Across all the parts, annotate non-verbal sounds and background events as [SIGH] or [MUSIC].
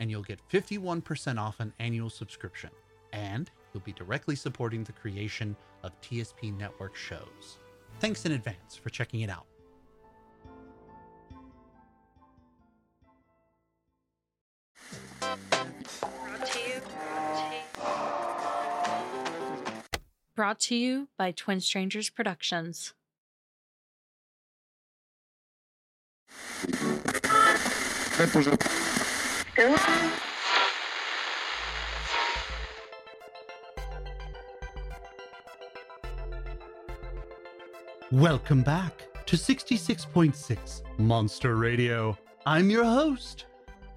and you'll get 51% off an annual subscription. And you'll be directly supporting the creation of TSP Network shows. Thanks in advance for checking it out. Brought to you by Twin Strangers Productions. Welcome back to 66.6 Monster Radio. I'm your host.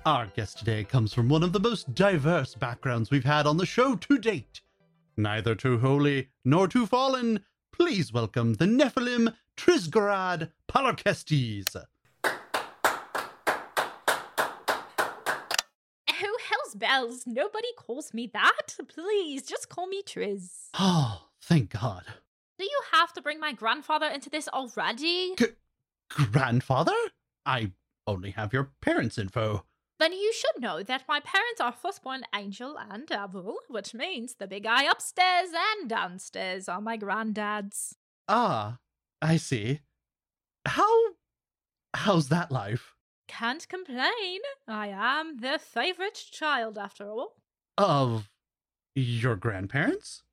Our guest today comes from one of the most diverse backgrounds we've had on the show to date. Neither too holy nor too fallen. Please welcome the Nephilim Trisgorad Palorkestes. Oh, bells. Nobody calls me that. Please, just call me Triz. [GASPS] Oh, thank God. Do you have to bring my grandfather into this already? G- grandfather? I only have your parents' info. Then you should know that my parents are firstborn angel and devil, which means the big eye upstairs and downstairs are my granddads. Ah, I see. How. How's that life? Can't complain. I am their favorite child, after all. Of your grandparents?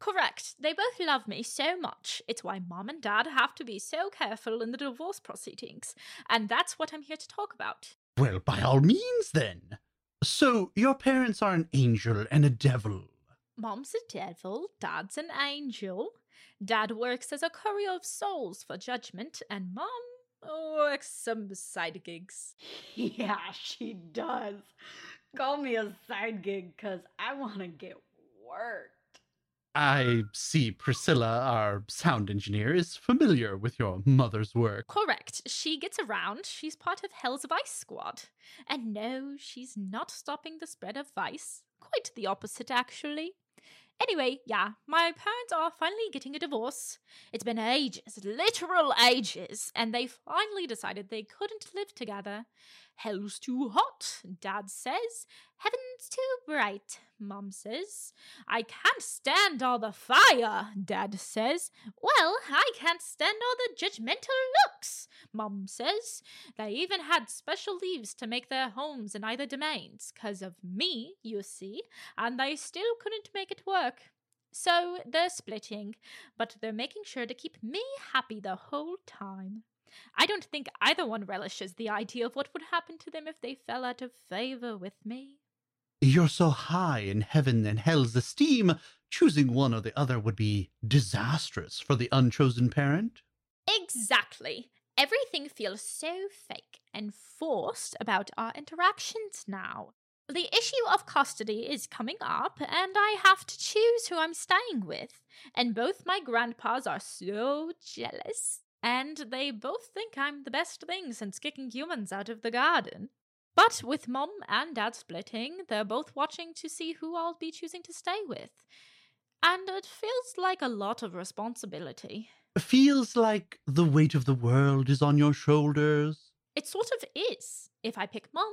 Correct. They both love me so much. It's why mom and dad have to be so careful in the divorce proceedings. And that's what I'm here to talk about. Well, by all means, then. So, your parents are an angel and a devil. Mom's a devil, dad's an angel. Dad works as a courier of souls for judgment, and mom Oh, works some side gigs. [LAUGHS] Yeah, she does. Call me a side gig because I want to get worked. I see Priscilla, our sound engineer, is familiar with your mother's work. Correct. She gets around. She's part of Hell's Vice Squad. And no, she's not stopping the spread of vice. Quite the opposite, actually. Anyway, yeah, my parents are finally getting a divorce. It's been ages, literal ages, and they finally decided they couldn't live together. Hell's too hot, Dad says. Heaven's too bright, Mum says. I can't stand all the fire, Dad says. Well, I can't stand all the judgmental looks, Mum says. They even had special leaves to make their homes in either domains, 'cause of me, you see, and they still couldn't make it work. So they're splitting, but they're making sure to keep me happy the whole time. I don't think either one relishes the idea of what would happen to them if they fell out of favor with me. You're so high in heaven and hell's esteem, choosing one or the other would be disastrous for the unchosen parent. Exactly. Everything feels so fake and forced about our interactions now. The issue of custody is coming up, and I have to choose who I'm staying with. And both my grandpas are so jealous. And they both think I'm the best thing since kicking humans out of the garden. But with mom and dad splitting, they're both watching to see who I'll be choosing to stay with. And it feels like a lot of responsibility. Feels like the weight of the world is on your shoulders. It sort of is. If I pick mom,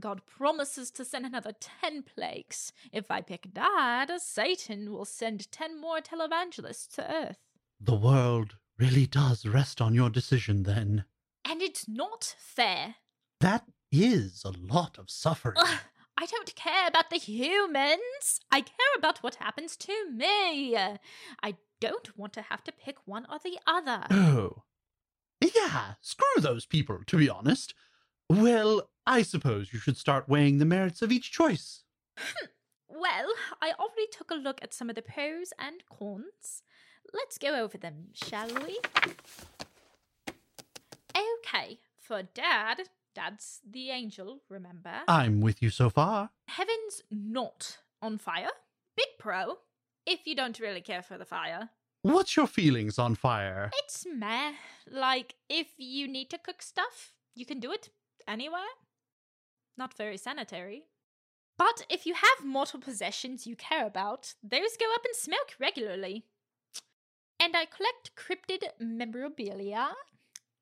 God promises to send another 10 plagues. If I pick dad, Satan will send 10 more televangelists to Earth. The world really does rest on your decision then. And it's not fair. That is a lot of suffering. Ugh, I don't care about the humans. I care about what happens to me. I don't want to have to pick one or the other. [CLEARS THROAT] Oh. Yeah, screw those people, to be honest. Well, I suppose you should start weighing the merits of each choice. Hmm. Well, I already took a look at some of the pros and cons. Let's go over them, shall we? Okay, for Dad, Dad's the angel, remember? I'm with you so far. Heaven's not on fire. Big pro, if you don't really care for the fire. What's your feelings on fire? It's meh. Like, if you need to cook stuff, you can do it anywhere. Not very sanitary. But if you have mortal possessions you care about, those go up in smoke regularly. And I collect cryptid memorabilia.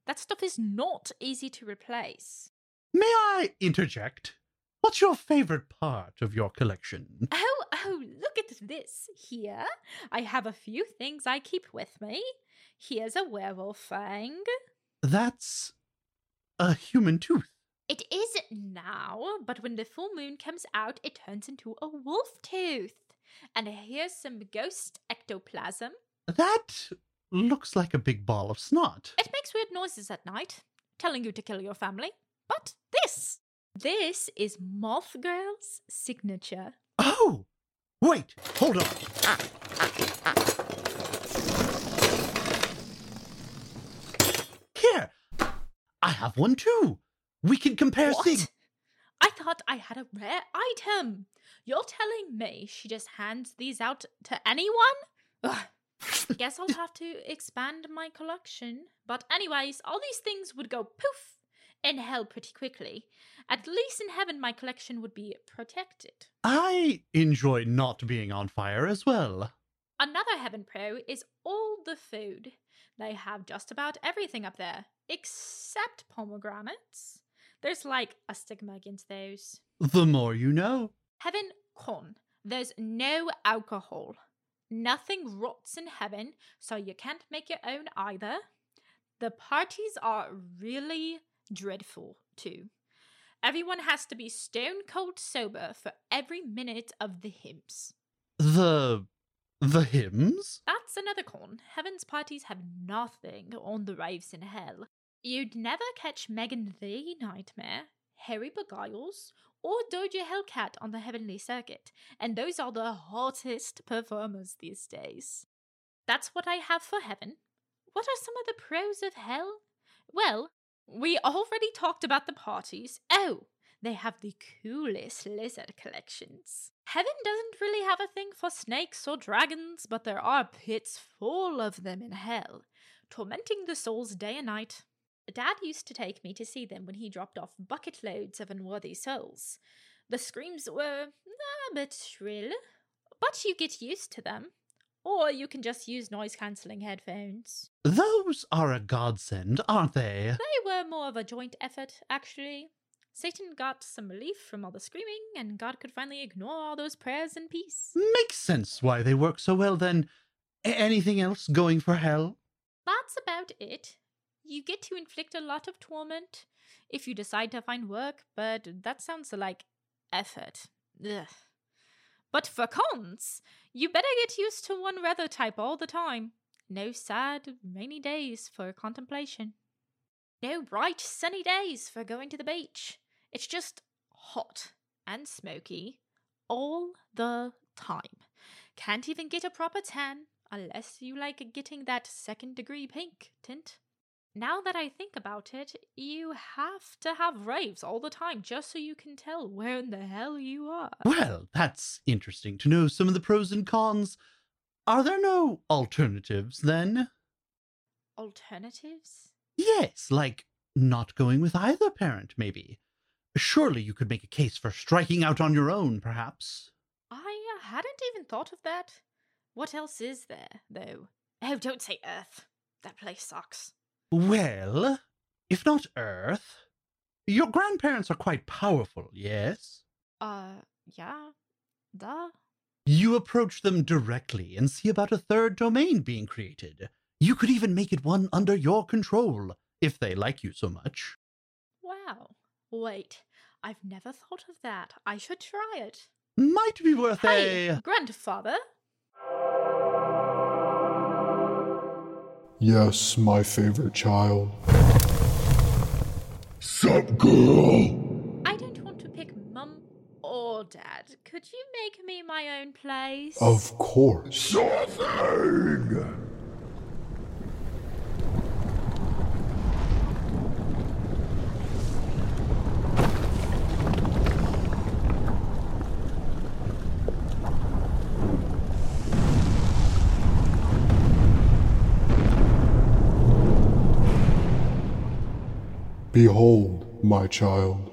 That stuff is not easy to replace. May I interject? What's your favorite part of your collection? Oh, oh, look at this. Here, I have a few things I keep with me. Here's a werewolf fang. That's a human tooth. It is now, but when the full moon comes out, it turns into a wolf tooth. And here's some ghost ectoplasm. That looks like a big ball of snot. It makes weird noises at night, telling you to kill your family. But this, this is Moth Girl's signature. Oh! Wait, hold on. Here! I have one too. We can compare What? sig- I thought I had a rare item. You're telling me she just hands these out to anyone? Ugh. Guess I'll have to expand my collection. But, anyways, all these things would go poof in hell pretty quickly. At least in heaven, my collection would be protected. I enjoy not being on fire as well. Another heaven pro is all the food. They have just about everything up there, except pomegranates. There's like a stigma against those. The more you know. Heaven con. There's no alcohol. Nothing rots in heaven, so you can't make your own either. The parties are really dreadful, too. Everyone has to be stone cold sober for every minute of the hymns. The. the hymns? That's another con. Heaven's parties have nothing on the raves in hell. You'd never catch Megan the Nightmare, Harry Beguiles, or Doja Hellcat on the Heavenly Circuit, and those are the hottest performers these days. That's what I have for heaven. What are some of the pros of hell? Well, we already talked about the parties. Oh, they have the coolest lizard collections. Heaven doesn't really have a thing for snakes or dragons, but there are pits full of them in hell, tormenting the souls day and night. Dad used to take me to see them when he dropped off bucket loads of unworthy souls. The screams were a bit shrill, but you get used to them. Or you can just use noise cancelling headphones. Those are a godsend, aren't they? They were more of a joint effort, actually. Satan got some relief from all the screaming, and God could finally ignore all those prayers in peace. Makes sense why they work so well then. A- anything else going for hell? That's about it. You get to inflict a lot of torment if you decide to find work, but that sounds like effort. Ugh. But for cons, you better get used to one weather type all the time. No sad, rainy days for contemplation. No bright, sunny days for going to the beach. It's just hot and smoky all the time. Can't even get a proper tan unless you like getting that second degree pink tint. Now that I think about it, you have to have raves all the time just so you can tell where in the hell you are. Well, that's interesting to know some of the pros and cons. Are there no alternatives then? alternatives? Yes, like not going with either parent, maybe. Surely you could make a case for striking out on your own, perhaps. I uh, hadn't even thought of that. What else is there, though? Oh, don't say Earth. That place sucks. Well, if not Earth, your grandparents are quite powerful, yes? Uh, yeah. Duh. You approach them directly and see about a third domain being created. You could even make it one under your control, if they like you so much. Wow. Wait, I've never thought of that. I should try it. Might be worth Hey, a. grandfather. Yes, my favorite child. Sup, girl? I don't want to pick mum or dad. Could you make me my own place? Of course. Sure thing. Behold, my child,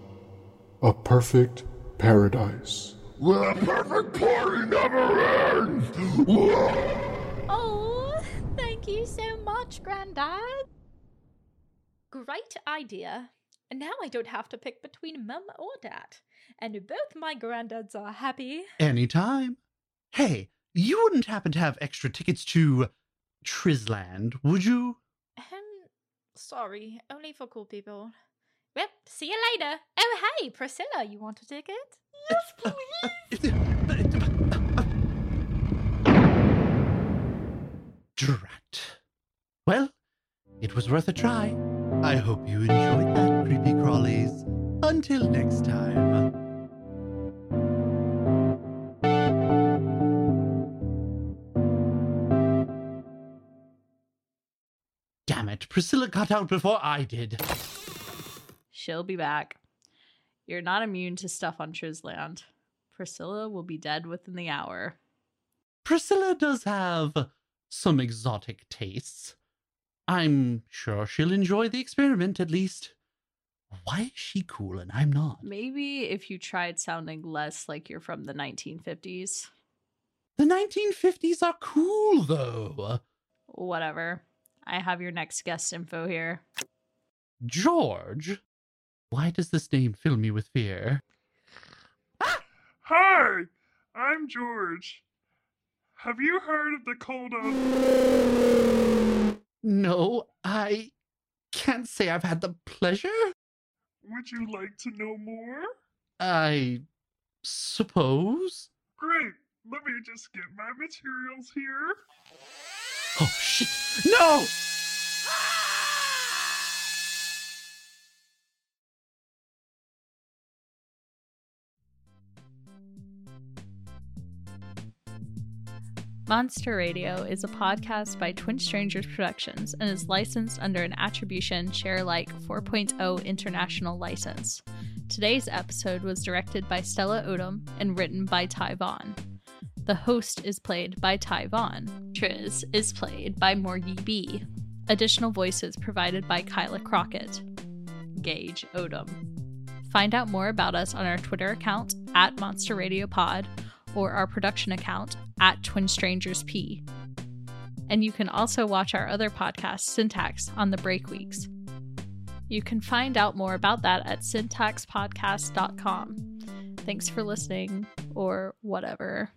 a perfect paradise. Where a perfect party never ends. [LAUGHS] Oh, thank you so much, Grandad. Great idea. And now I don't have to pick between mum or dad. And both my granddads are happy. Anytime. Hey, you wouldn't happen to have extra tickets to Trisland, would you? Ahem, sorry, only for cool people. Well, see you later. Oh, hey, Priscilla, you want a ticket? Yes, please. Drat. Well, it was worth a try. I hope you enjoyed that, creepy crawlies. Until next time. Priscilla got out before I did. She'll be back. You're not immune to stuff on Trisland. Priscilla will be dead within the hour. Priscilla does have some exotic tastes. I'm sure she'll enjoy the experiment at least. Why is she cool and I'm not? Maybe if you tried sounding less like you're from the 1950s. The 1950s are cool though. Whatever. I have your next guest info here. George? Why does this name fill me with fear? [GASPS] Hi, I'm George. Have you heard of the cold of. No, I can't say I've had the pleasure. Would you like to know more? I suppose. Great, let me just get my materials here. Oh shit! No! Monster Radio is a podcast by Twin Strangers Productions and is licensed under an Attribution Share Alike 4.0 international license. Today's episode was directed by Stella Odom and written by Ty Von. The host is played by Ty Von. Triz is played by Morgie Bee. Additional voices provided by Kaila Crockett. Gage Odom. Find out more about us on our Twitter account at Monster Radio Pod or our production account at Twin Strangers P. And you can also watch our other podcast, Syntax, on the break weeks. You can find out more about that at syntaxpodcast.com. Thanks for listening, or whatever.